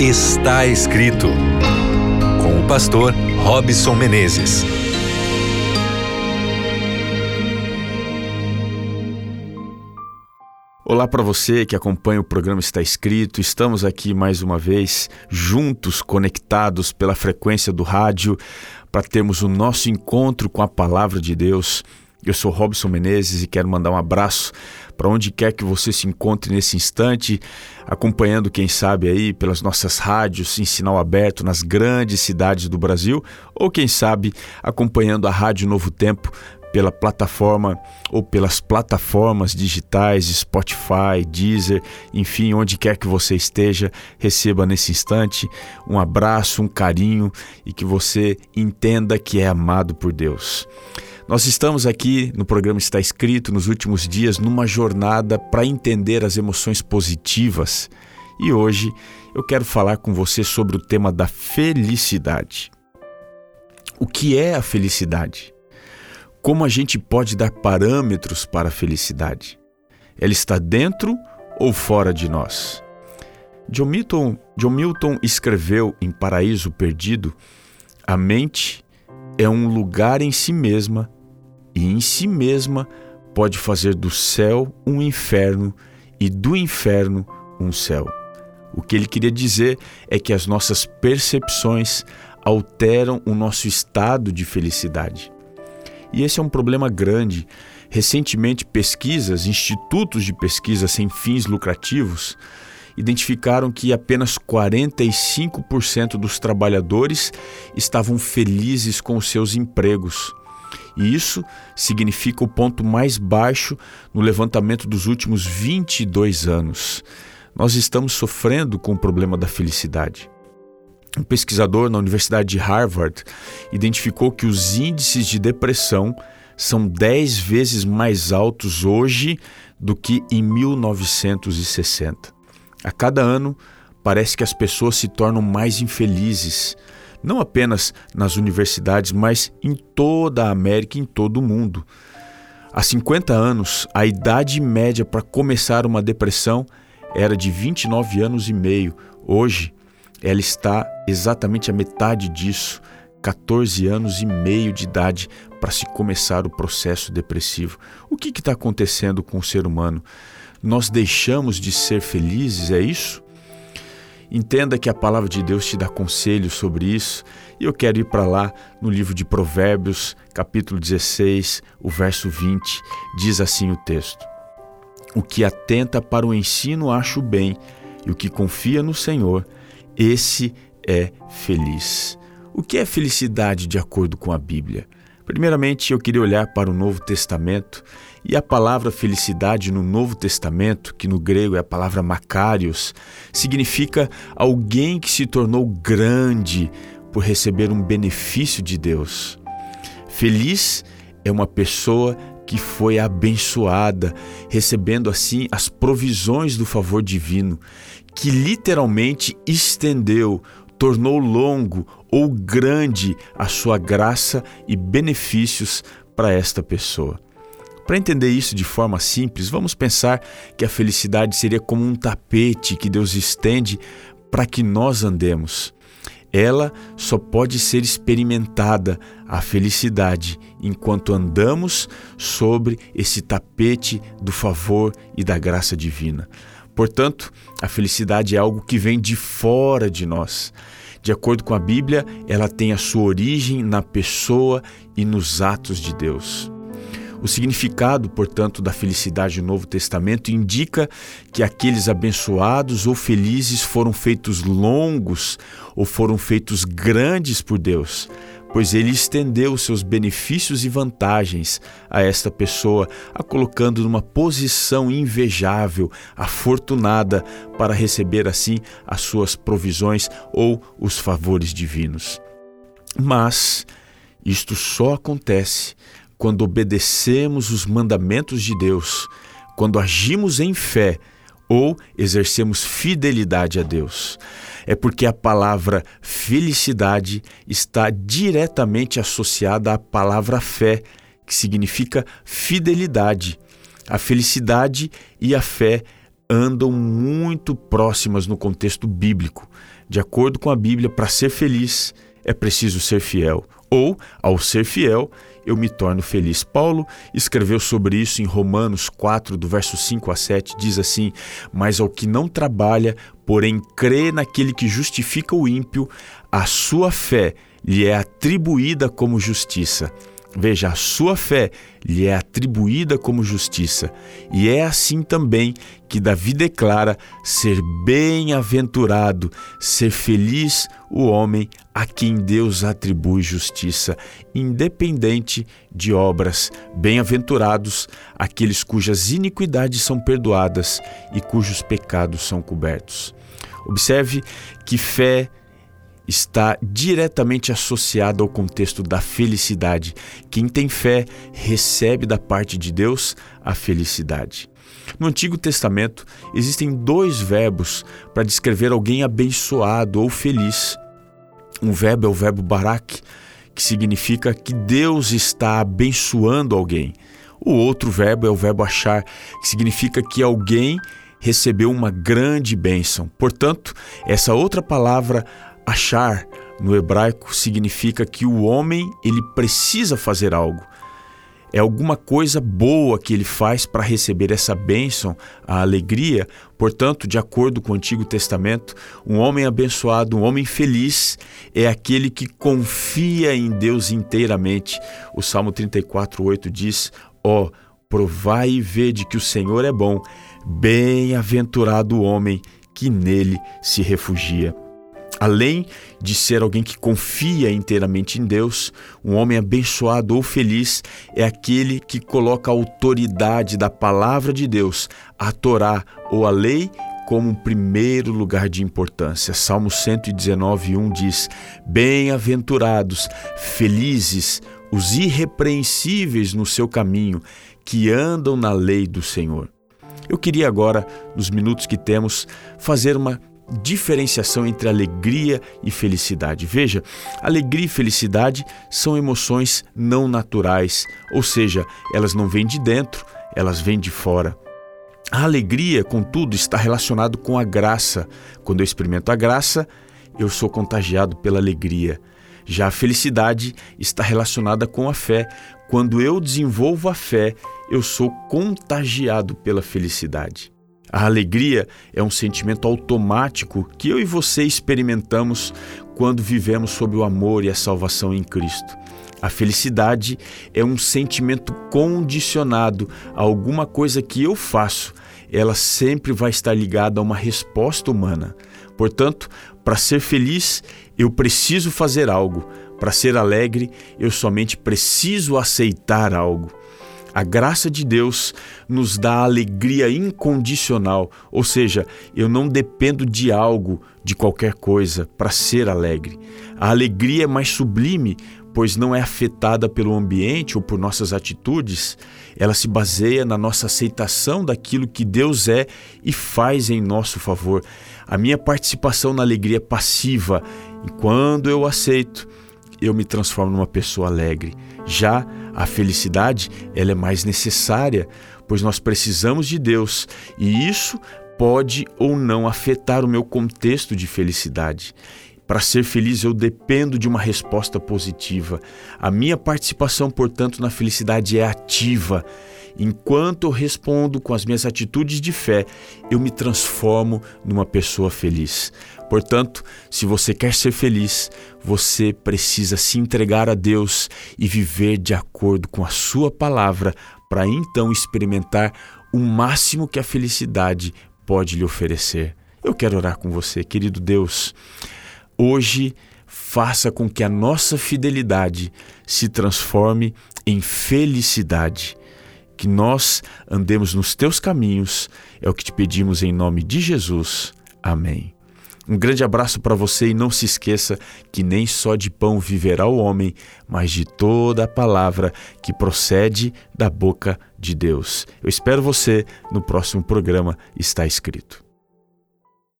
Está escrito com o pastor Robson Menezes. Olá para você que acompanha o programa Está Escrito. Estamos aqui mais uma vez, juntos, conectados pela frequência do rádio, para termos o nosso encontro com a palavra de Deus. Eu sou Robson Menezes e quero mandar um abraço para onde quer que você se encontre nesse instante, acompanhando, quem sabe, aí pelas nossas rádios em sinal aberto nas grandes cidades do Brasil, ou quem sabe acompanhando a Rádio Novo Tempo pela plataforma ou pelas plataformas digitais, Spotify, Deezer, enfim, onde quer que você esteja, receba nesse instante um abraço, um carinho e que você entenda que é amado por Deus. Nós estamos aqui no programa Está Escrito nos últimos dias numa jornada para entender as emoções positivas e hoje eu quero falar com você sobre o tema da felicidade. O que é a felicidade? Como a gente pode dar parâmetros para a felicidade? Ela está dentro ou fora de nós? John Milton, John Milton escreveu em Paraíso Perdido: a mente é um lugar em si mesma e em si mesma pode fazer do céu um inferno e do inferno um céu. O que ele queria dizer é que as nossas percepções alteram o nosso estado de felicidade. E esse é um problema grande. Recentemente, pesquisas, institutos de pesquisa sem fins lucrativos, identificaram que apenas 45% dos trabalhadores estavam felizes com seus empregos. E isso significa o ponto mais baixo no levantamento dos últimos 22 anos. Nós estamos sofrendo com o problema da felicidade. Um pesquisador na Universidade de Harvard identificou que os índices de depressão são 10 vezes mais altos hoje do que em 1960. A cada ano, parece que as pessoas se tornam mais infelizes, não apenas nas universidades, mas em toda a América e em todo o mundo. Há 50 anos, a idade média para começar uma depressão era de 29 anos e meio. Hoje, ela está exatamente a metade disso, 14 anos e meio de idade para se começar o processo depressivo. O que está acontecendo com o ser humano? Nós deixamos de ser felizes, é isso? Entenda que a palavra de Deus te dá conselho sobre isso, e eu quero ir para lá no livro de Provérbios, capítulo 16, o verso 20, diz assim o texto: O que atenta para o ensino acha o bem, e o que confia no Senhor, esse é feliz. O que é felicidade de acordo com a Bíblia? Primeiramente, eu queria olhar para o Novo Testamento e a palavra felicidade no Novo Testamento, que no grego é a palavra Macarios, significa alguém que se tornou grande por receber um benefício de Deus. Feliz é uma pessoa que foi abençoada, recebendo assim as provisões do favor divino, que literalmente estendeu, tornou longo ou grande a sua graça e benefícios para esta pessoa. Para entender isso de forma simples, vamos pensar que a felicidade seria como um tapete que Deus estende para que nós andemos. Ela só pode ser experimentada, a felicidade, enquanto andamos sobre esse tapete do favor e da graça divina. Portanto, a felicidade é algo que vem de fora de nós. De acordo com a Bíblia, ela tem a sua origem na pessoa e nos atos de Deus. O significado, portanto, da felicidade no Novo Testamento indica que aqueles abençoados ou felizes foram feitos longos ou foram feitos grandes por Deus, pois ele estendeu seus benefícios e vantagens a esta pessoa, a colocando numa posição invejável, afortunada, para receber assim as suas provisões ou os favores divinos. Mas isto só acontece quando obedecemos os mandamentos de Deus, quando agimos em fé ou exercemos fidelidade a Deus. É porque a palavra felicidade está diretamente associada à palavra fé, que significa fidelidade. A felicidade e a fé andam muito próximas no contexto bíblico. De acordo com a Bíblia, para ser feliz é preciso ser fiel, ou, ao ser fiel, eu me torno feliz. Paulo escreveu sobre isso em Romanos 4, do verso 5 a 7, diz assim: Mas ao que não trabalha, porém crê naquele que justifica o ímpio, a sua fé lhe é atribuída como justiça. Veja, a sua fé lhe é atribuída como justiça, e é assim também que Davi declara ser bem-aventurado, ser feliz o homem a quem Deus atribui justiça, independente de obras. Bem-aventurados aqueles cujas iniquidades são perdoadas e cujos pecados são cobertos. Observe que fé está diretamente associada ao contexto da felicidade. Quem tem fé recebe da parte de Deus a felicidade. No Antigo Testamento existem dois verbos para descrever alguém abençoado ou feliz. Um verbo é o verbo barak, que significa que Deus está abençoando alguém. O outro verbo é o verbo achar, que significa que alguém recebeu uma grande bênção. Portanto, essa outra palavra Achar no hebraico significa que o homem ele precisa fazer algo. É alguma coisa boa que ele faz para receber essa bênção, a alegria. Portanto, de acordo com o Antigo Testamento, um homem abençoado, um homem feliz, é aquele que confia em Deus inteiramente. O Salmo 34:8 diz: Ó, oh, provai e vede que o Senhor é bom, bem-aventurado o homem que nele se refugia. Além de ser alguém que confia inteiramente em Deus, um homem abençoado ou feliz é aquele que coloca a autoridade da palavra de Deus, a Torá ou a lei, como um primeiro lugar de importância. Salmo 119, 1 diz: Bem-aventurados, felizes, os irrepreensíveis no seu caminho, que andam na lei do Senhor. Eu queria agora, nos minutos que temos, fazer uma diferenciação entre alegria e felicidade. Veja, alegria e felicidade são emoções não naturais, ou seja, elas não vêm de dentro, elas vêm de fora. A alegria, contudo, está relacionado com a graça. Quando eu experimento a graça, eu sou contagiado pela alegria. Já a felicidade está relacionada com a fé. Quando eu desenvolvo a fé, eu sou contagiado pela felicidade. A alegria é um sentimento automático que eu e você experimentamos quando vivemos sob o amor e a salvação em Cristo. A felicidade é um sentimento condicionado a alguma coisa que eu faço. Ela sempre vai estar ligada a uma resposta humana. Portanto, para ser feliz, eu preciso fazer algo. Para ser alegre, eu somente preciso aceitar algo. A graça de Deus nos dá alegria incondicional, ou seja, eu não dependo de algo, de qualquer coisa, para ser alegre. A alegria é mais sublime, pois não é afetada pelo ambiente ou por nossas atitudes, ela se baseia na nossa aceitação daquilo que Deus é e faz em nosso favor. A minha participação na alegria é passiva, e quando eu aceito, eu me transformo numa pessoa alegre. Já a felicidade, ela é mais necessária, pois nós precisamos de Deus, e isso pode ou não afetar o meu contexto de felicidade. Para ser feliz, eu dependo de uma resposta positiva. A minha participação, portanto, na felicidade é ativa. Enquanto eu respondo com as minhas atitudes de fé, eu me transformo numa pessoa feliz. Portanto, se você quer ser feliz, você precisa se entregar a Deus e viver de acordo com a Sua palavra, para então experimentar o máximo que a felicidade pode lhe oferecer. Eu quero orar com você, querido Deus. Hoje, faça com que a nossa fidelidade se transforme em felicidade. Que nós andemos nos teus caminhos, é o que te pedimos em nome de Jesus. Amém. Um grande abraço para você e não se esqueça que nem só de pão viverá o homem, mas de toda a palavra que procede da boca de Deus. Eu espero você no próximo programa Está Escrito.